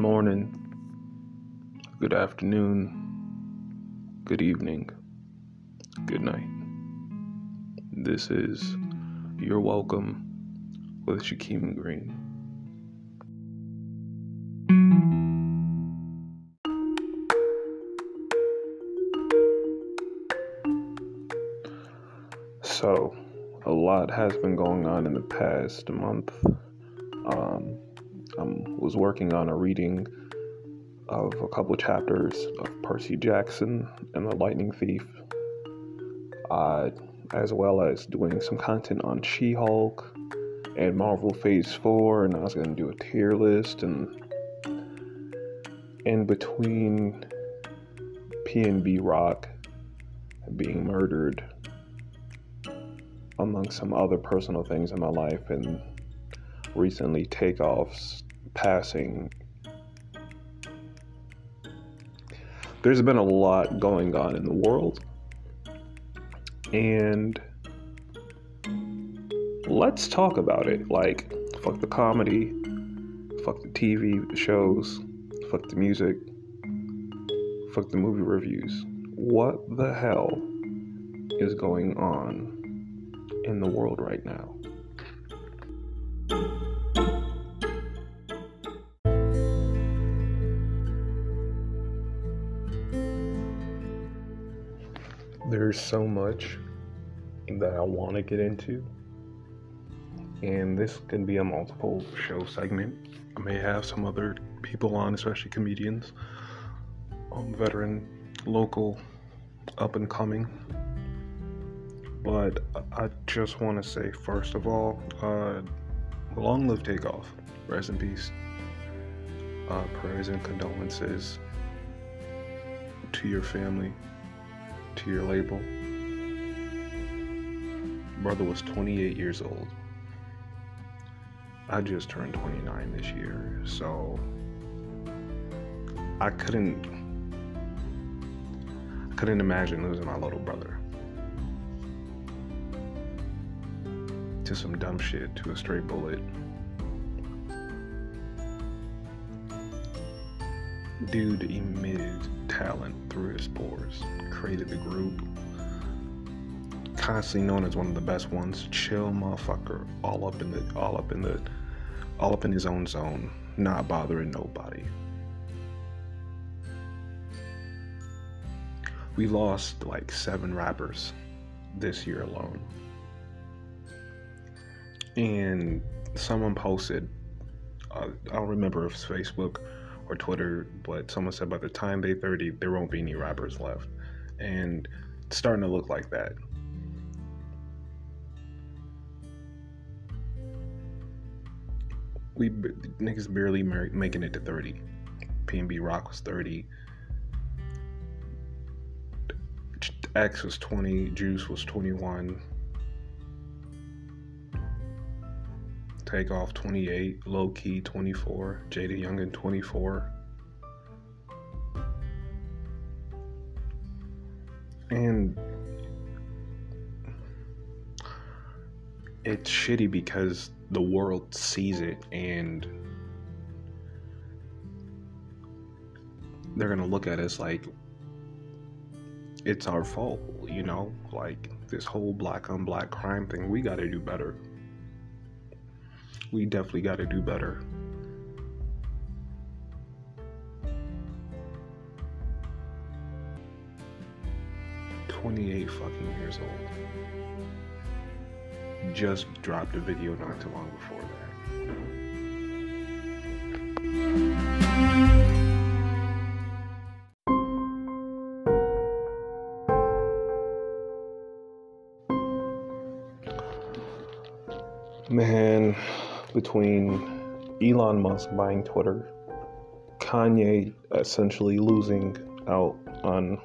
morning, good afternoon, good evening, good night. This is You're Welcome with Shaquem Green. So, a lot has been going on in the past month. Um, I was working on a reading of a couple chapters of Percy Jackson and the Lightning Thief, uh, as well as doing some content on She Hulk and Marvel Phase 4, and I was going to do a tier list. And in between PNB Rock being murdered, among some other personal things in my life, and recently Takeoff's passing. There's been a lot going on in the world, and let's talk about it. Like, fuck the comedy, fuck the TV shows, fuck the music, fuck the movie reviews. What the hell is going on in the world right now? There's so much that I want to get into, and this can be a multiple show segment. I may have some other people on, especially comedians, um, veteran, local, up and coming. But I just want to say, first of all, uh, long live Takeoff. Rest in peace. Uh, prayers and condolences to your family, to your label. Brother was 28 years old. I just turned 29 this year, so I couldn't I couldn't imagine losing my little brother. To some dumb shit, to a straight bullet. Dude emitted talent through his pores, created the group, constantly known as one of the best ones. Chill motherfucker, all up in the all up in the all up in his own zone, not bothering nobody. We lost like seven rappers this year alone. And someone posted, uh, I don't remember if it's Facebook or Twitter, but someone said by the time they 30, there won't be any rappers left. And it's starting to look like that. we niggas barely making it to 30. PNB Rock was 30. X was 20. Juice was 21. Takeoff 28. Low Key 24. JayDaYoungan 24. And it's shitty because the world sees it and they're gonna look at us like it's our fault, you know, like this whole black on black crime thing. We gotta do better. We definitely gotta do better. Twenty-eight fucking years old just dropped a video not too long before that. Between Elon Musk buying Twitter, Kanye essentially losing out on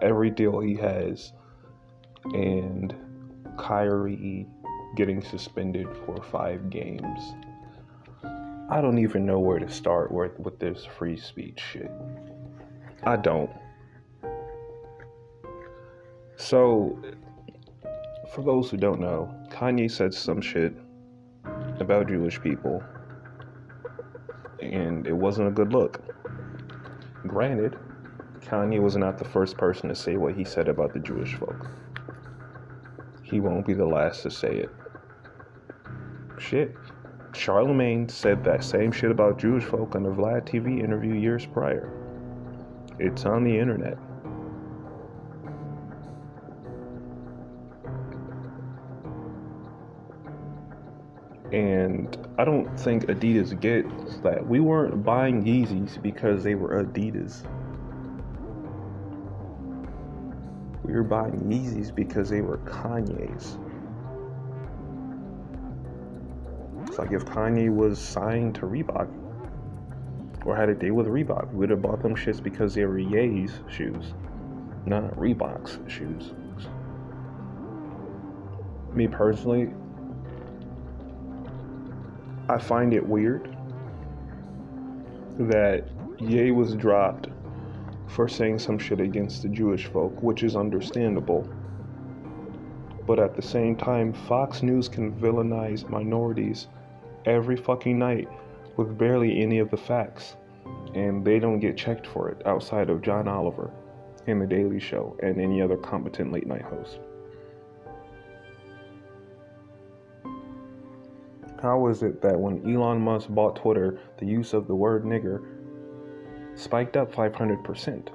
every deal he has, and Kyrie getting suspended for five games. I don't even know where to start with, with this free speech shit. I don't. So, for those who don't know, Kanye said some shit about Jewish people and it wasn't a good look. Granted, Kanye was not the first person to say what he said about the Jewish folk. He won't be the last to say it. Shit. Charlemagne said that same shit about Jewish folk on a Vlad TV interview years prior. It's on the internet. And I don't think Adidas gets that. We weren't buying Yeezys because they were Adidas. We were buying Yeezys because they were Kanye's. It's like if Kanye was signed to Reebok or had a deal with Reebok, we would have bought them shits because they were Ye's shoes, not Reebok's shoes. Me personally, I find it weird that Ye was dropped for saying some shit against the Jewish folk, which is understandable. But at the same time, Fox News can villainize minorities every fucking night with barely any of the facts. And they don't get checked for it outside of John Oliver and The Daily Show and any other competent late night host. How is it that when Elon Musk bought Twitter, the use of the word nigger spiked up 500%?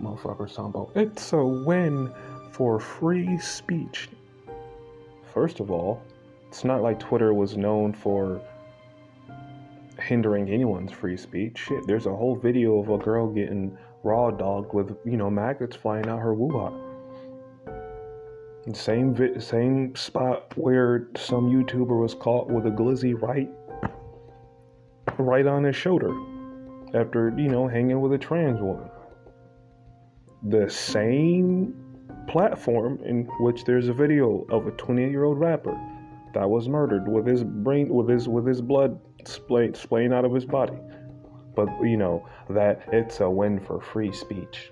Motherfucker Sambo. It's a win for free speech. First of all, it's not like Twitter was known for hindering anyone's free speech. Shit, there's a whole video of a girl getting raw dogged with, you know, maggots flying out her woo same vi- same spot where some YouTuber was caught with a glizzy right right on his shoulder after, you know, hanging with a trans woman. The same platform in which there's a video of a 28-year-old rapper that was murdered with his brain with his with his blood splaying, splaying out of his body. But you know that it's a win for free speech.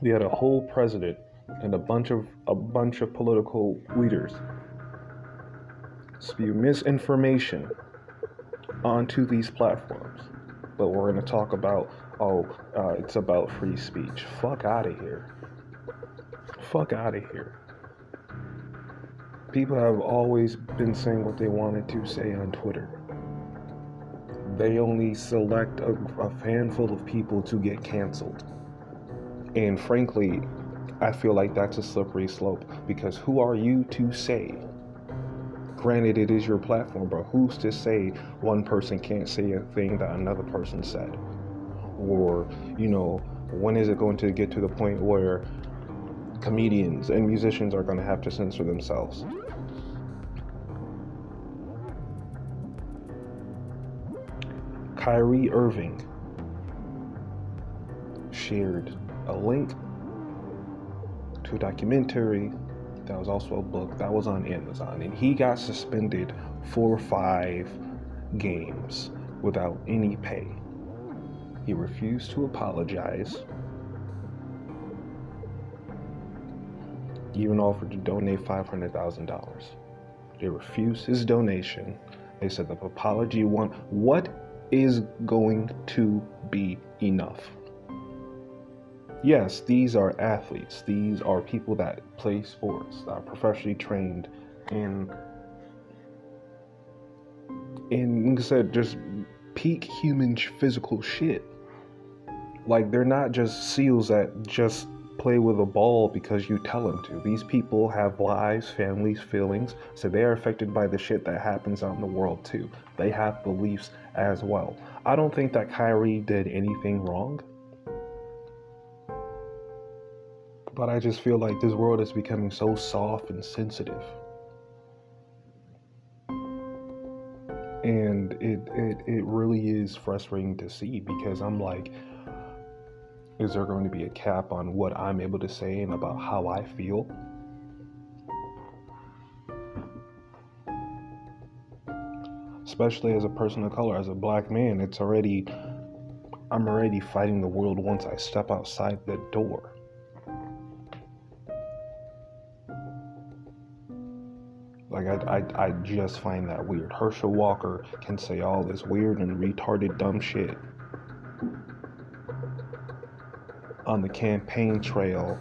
We had a whole president and a bunch of a bunch of political leaders spew misinformation onto these platforms. But we're going to talk about oh, uh, it's about free speech. Fuck out of here. Fuck out of here. People have always been saying what they wanted to say on Twitter. They only select a, a handful of people to get canceled. And frankly, I feel like that's a slippery slope because who are you to say? Granted, it is your platform, but who's to say one person can't say a thing that another person said? Or, you know, when is it going to get to the point where comedians and musicians are going to have to censor themselves? Kyrie Irving shared a link to a documentary that was also a book that was on Amazon, and he got suspended four or five games without any pay. He refused to apologize. He even offered to donate $500,000. They refused his donation. They said the apology won. What is going to be enough? Yes, these are athletes. These are people that play sports, that are professionally trained in, in, like I said, just peak human physical shit. Like they're not just seals that just play with a ball because you tell them to. These people have lives, families, feelings, so they are affected by the shit that happens out in the world too. They have beliefs as well. I don't think that Kyrie did anything wrong. But I just feel like this world is becoming so soft and sensitive. And it, it, it really is frustrating to see because I'm like, is there going to be a cap on what I'm able to say and about how I feel? Especially as a person of color, as a black man, it's already, I'm already fighting the world once I step outside the door. I, I, I just find that weird. Herschel Walker can say all this weird and retarded dumb shit on the campaign trail.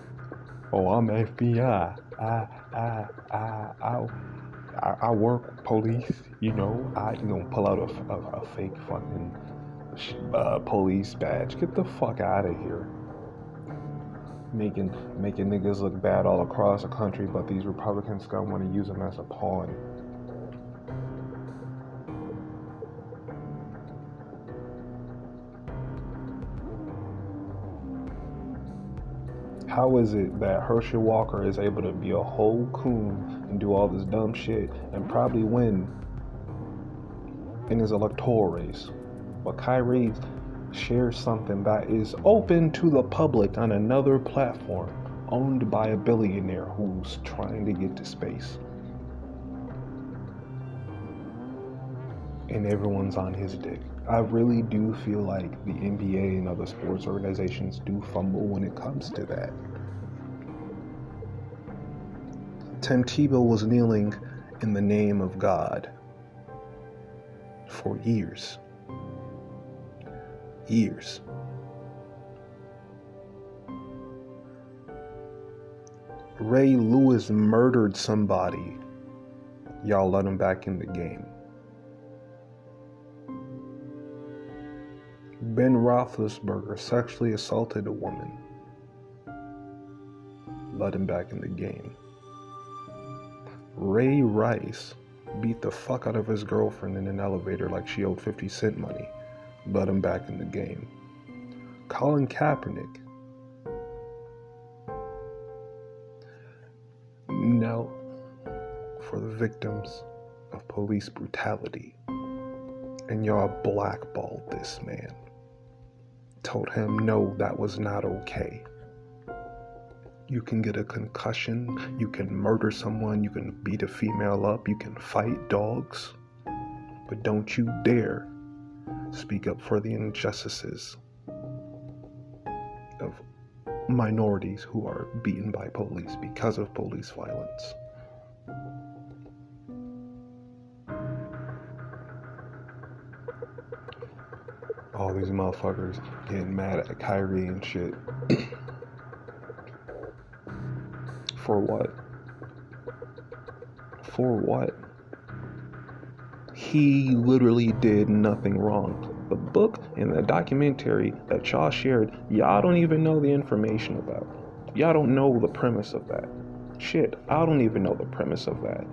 Oh, I'm FBI. I, I, I, I, I, work police. You know, I you know pull out a, a, a fake fucking uh, police badge. Get the fuck out of here making making niggas look bad all across the country, but these Republicans gonna want to use them as a pawn. How is it that Herschel Walker is able to be a whole coon and do all this dumb shit and probably win in his electoral race? But Kyrie share something that is open to the public on another platform owned by a billionaire who's trying to get to space. And everyone's on his dick. I really do feel like the NBA and other sports organizations do fumble when it comes to that. Tim Tebow was kneeling in the name of God for years years. Ray Lewis murdered somebody. Y'all let him back in the game. Ben Roethlisberger sexually assaulted a woman. Let him back in the game. Ray Rice beat the fuck out of his girlfriend in an elevator like she owed 50 cent money let him back in the game. Colin Kaepernick. Knelt for the victims of police brutality. And y'all blackballed this man. Told him no, that was not okay. You can get a concussion, you can murder someone, you can beat a female up, you can fight dogs, but don't you dare speak up for the injustices of minorities who are beaten by police because of police violence. All these motherfuckers getting mad at Kyrie and shit. for what? For what? He literally did nothing wrong. The book and the documentary that y'all shared, y'all don't even know the information about. Y'all don't know the premise of that. Shit, I don't even know the premise of that.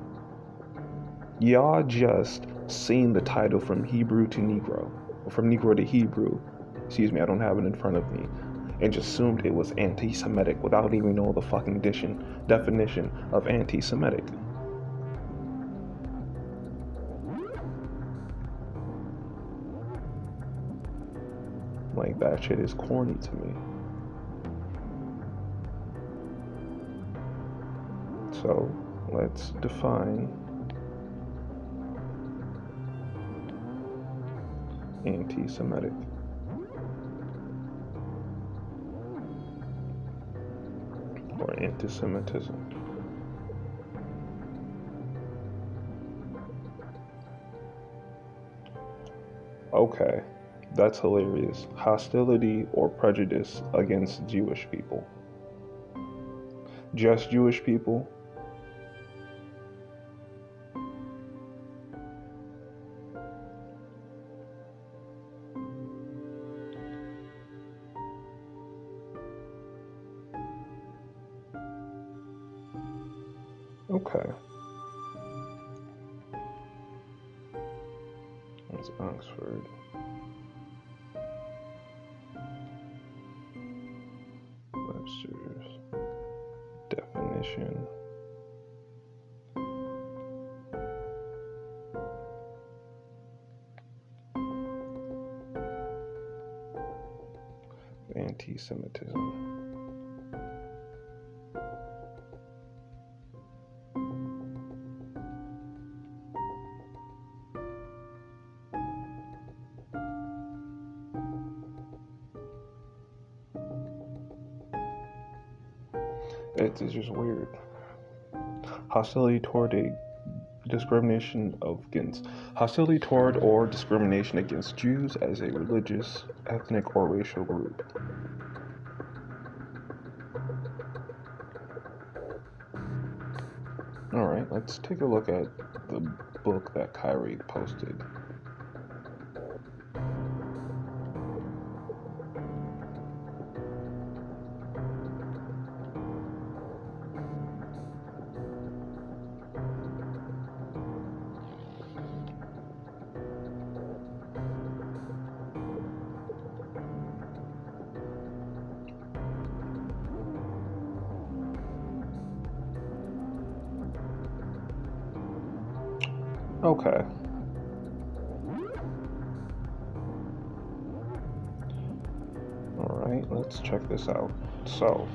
Y'all just seen the title from Hebrew to Negro, or from Negro to Hebrew. Excuse me, I don't have it in front of me. And just assumed it was anti Semitic without even knowing the fucking definition of anti Semitic. Like that shit is corny to me. So let's define anti Semitic. Or anti Semitism. Okay. That's hilarious. Hostility or prejudice against Jewish people. Just Jewish people. Okay. That's Oxford. Anti Semitism. It's, it's just weird. Hostility toward a discrimination against hostility toward or discrimination against Jews as a religious, ethnic, or racial group. All right, let's take a look at the book that Kyrie posted. Okay. Alright, let's check this out. So,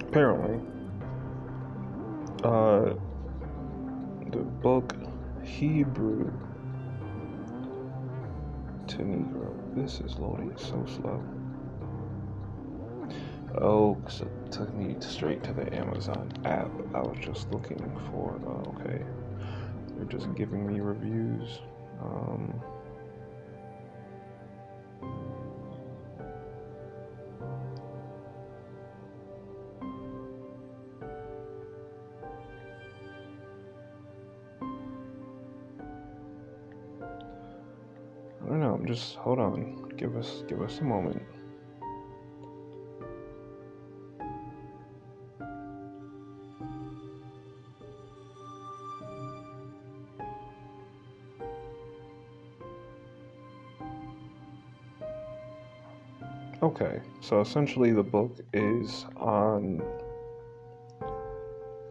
apparently, uh, the book Hebrew to Negro. This is loading so slow. Oh, it took me straight to the Amazon app. I was just looking for, uh, okay. They're just giving me reviews. Um, I don't know. Just hold on. Give us give us a moment. Okay, so essentially the book is on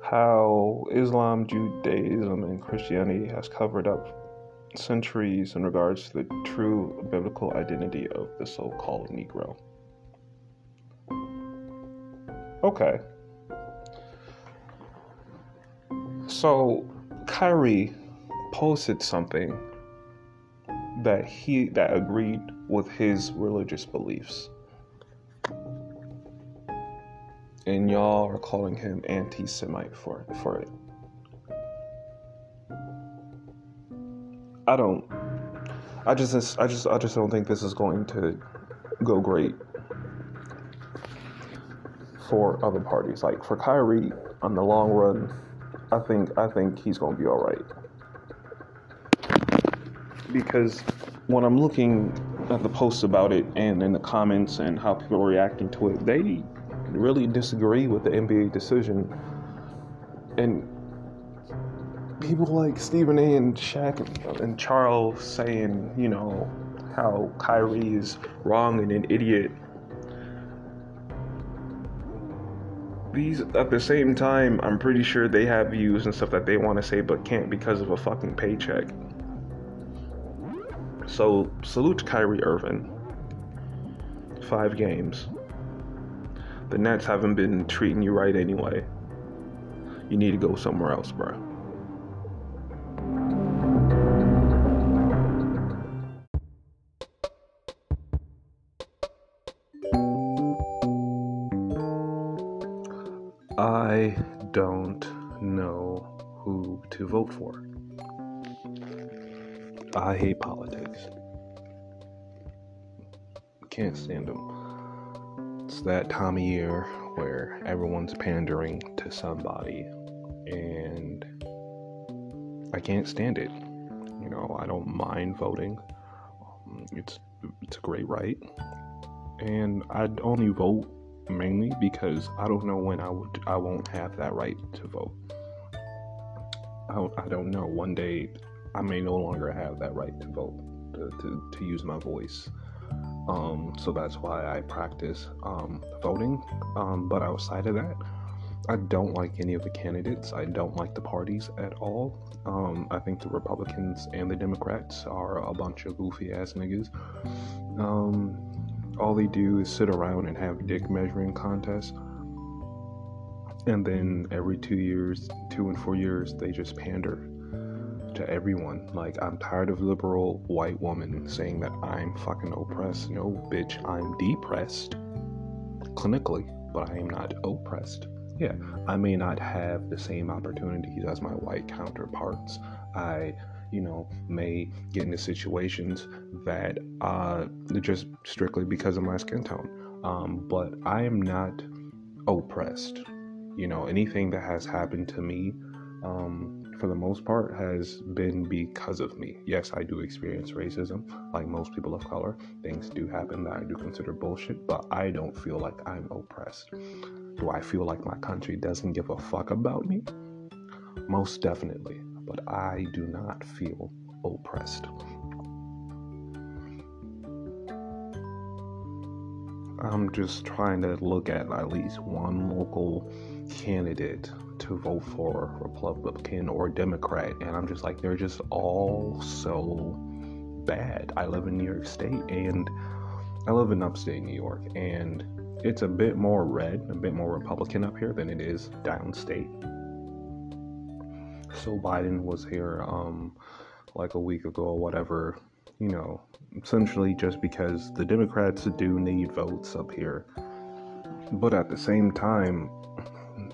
how Islam, Judaism, and Christianity has covered up centuries in regards to the true biblical identity of the so called Negro. Okay. So Kyrie posted something that he that agreed with his religious beliefs. And y'all are calling him anti-Semite for for it. I don't. I just, I just, I just don't think this is going to go great for other parties. Like for Kyrie, on the long run, I think, I think he's going to be all right. Because when I'm looking at the posts about it and in the comments and how people are reacting to it, they really disagree with the NBA decision. And people like Stephen A. and Shaq and Charles saying, you know, how Kyrie is wrong and an idiot. These, at the same time, I'm pretty sure they have views and stuff that they want to say but can't because of a fucking paycheck. So, salute Kyrie Irving. Five games. The Nets haven't been treating you right anyway. You need to go somewhere else, bro. I don't know who to vote for. I hate politics. Can't stand them that time of year where everyone's pandering to somebody, and I can't stand it. You know, I don't mind voting. Um, it's it's a great right, and I'd only vote mainly because I don't know when I would I won't have that right to vote. I, I don't know. One day I may no longer have that right to vote to, to, to use my voice. Um, so that's why I practice um, voting. Um, but outside of that, I don't like any of the candidates. I don't like the parties at all. Um, I think the Republicans and the Democrats are a bunch of goofy ass niggas. Um, all they do is sit around and have dick measuring contests. And then every two years, two and four years, they just pander to everyone. Like, I'm tired of liberal white women saying that I'm fucking oppressed. No, bitch, I'm depressed clinically, but I am not oppressed. Yeah, I may not have the same opportunities as my white counterparts. I, you know, may get into situations that uh, just strictly because of my skin tone. Um, but I am not oppressed. You know, anything that has happened to me, um, for the most part, has been because of me. Yes, I do experience racism, like most people of color. Things do happen that I do consider bullshit, but I don't feel like I'm oppressed. Do I feel like my country doesn't give a fuck about me? Most definitely, but I do not feel oppressed. I'm just trying to look at at least one local candidate to vote for Republican or Democrat, and I'm just like, they're just all so bad. I live in New York State, and I live in upstate New York, and it's a bit more red, a bit more Republican up here than it is downstate. So Biden was here um, like a week ago or whatever, you know, essentially just because the Democrats do need votes up here. But at the same time,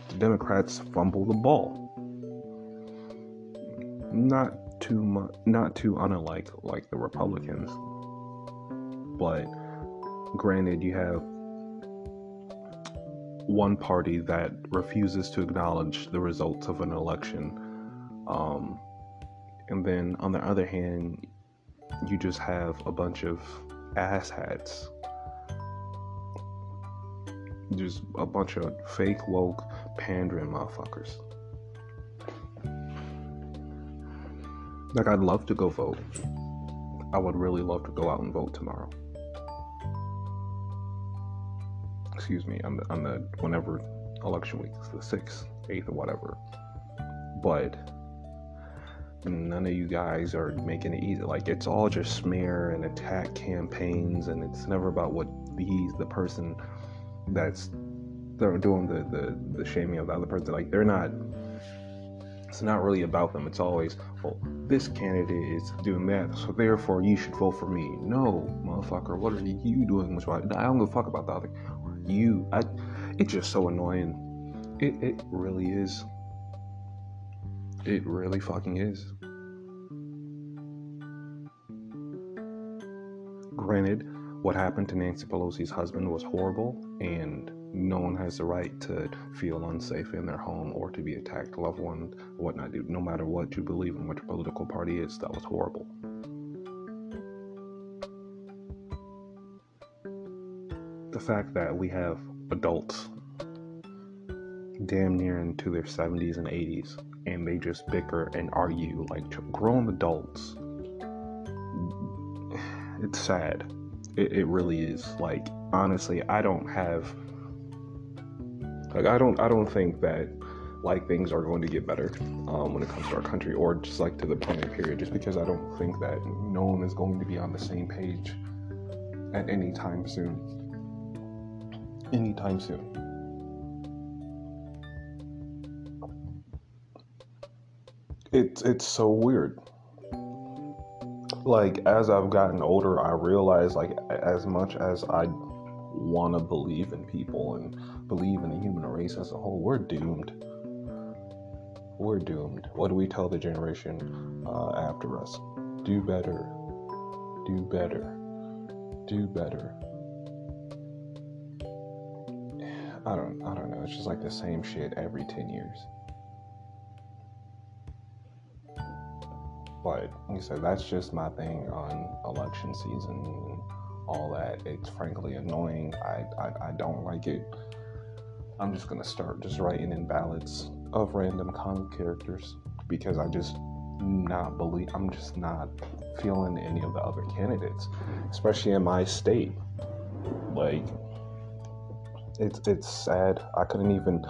the Democrats fumble the ball. Not too much, not too unlike like the Republicans. But granted, you have one party that refuses to acknowledge the results of an election. Um, and then on the other hand, you just have a bunch of asshats. Just a bunch of fake woke pandering motherfuckers. Like I'd love to go vote. I would really love to go out and vote tomorrow. Excuse me, on the on the whenever election week, the sixth, eighth, or whatever. But none of you guys are making it easy. Like it's all just smear and attack campaigns, and it's never about what he's the person that's they're doing the, the the shaming of the other person. Like they're not. It's not really about them. It's always, well, this candidate is doing that, so therefore you should vote for me. No, motherfucker, what are you doing? Which I don't give a fuck about the other. You, I, it's just so annoying. It it really is. It really fucking is. Granted, what happened to Nancy Pelosi's husband was horrible, and no one has the right to feel unsafe in their home or to be attacked, loved one, whatnot. No matter what you believe in, what your political party is, that was horrible. The fact that we have adults damn near into their 70s and 80s and they just bicker and argue like grown adults. It's sad. It, it really is. Like honestly, I don't have like I don't I don't think that like things are going to get better um, when it comes to our country or just like to the planning period just because I don't think that no one is going to be on the same page at any time soon. Anytime soon. it's it's so weird. Like as I've gotten older, I realize like as much as I want to believe in people and believe in the human race as a whole, we're doomed. We're doomed. What do we tell the generation uh, after us? Do better. Do better. Do better. I don't. I don't know. It's just like the same shit every ten years. But I said, that's just my thing on election season and all that. It's frankly annoying. I, I, I don't like it. I'm just gonna start just writing in ballots of random comic characters because I just not believe I'm just not feeling any of the other candidates, especially in my state. Like it's it's sad. I couldn't even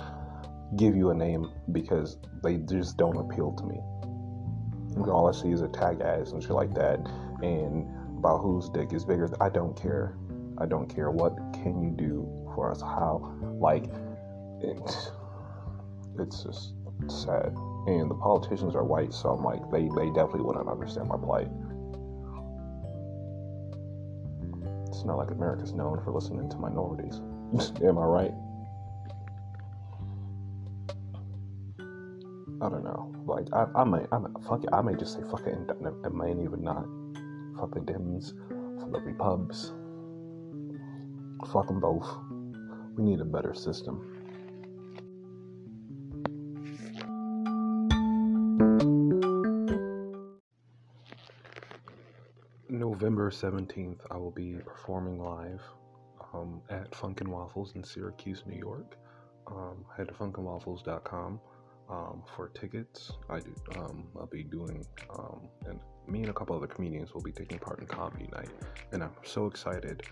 give you a name because they just don't appeal to me all I see is a tag ads and shit like that, and about whose dick is bigger. I don't care. I don't care. What can you do for us? How? Like, it's it's just sad. And the politicians are white, so I'm like, they they definitely wouldn't understand my plight. It's not like America's known for listening to minorities. Am I right? I don't know. Like I, I might, I might, fuck it. I might just say fuck it, and it might even not. Fuck the Dems, fuck the Repubs. Fuck them both. We need a better system. November 17th, I will be performing live um, at Funk 'n Waffles in Syracuse, New York. Um, head to funknwaffles.com um, for tickets. I do. Um, I'll be doing, um, and me and a couple other comedians will be taking part in comedy night, and I'm so excited,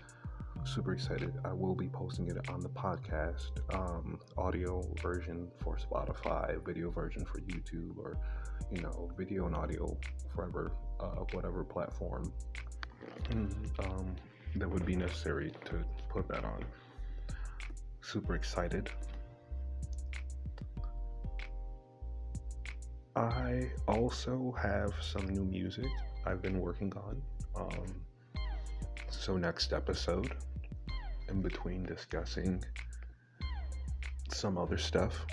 super excited. I will be posting it on the podcast, um, audio version for Spotify, video version for YouTube, or you know, video and audio forever, uh, whatever platform um, that would be necessary to put that on. Super excited. I also have some new music I've been working on. Um, so, next episode, in between discussing some other stuff,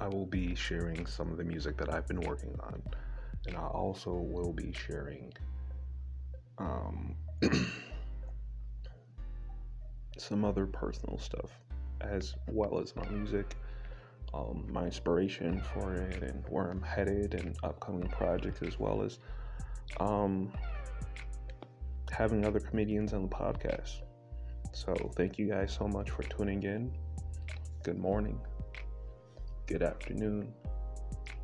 I will be sharing some of the music that I've been working on. And I also will be sharing um, some other personal stuff as well as my music um, my inspiration for it and where I'm headed and upcoming projects, as well as um, having other comedians on the podcast. So, thank you guys so much for tuning in. Good morning, good afternoon,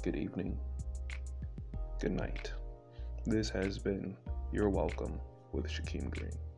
good evening, good night. This has been You're Welcome with Shaquem Green.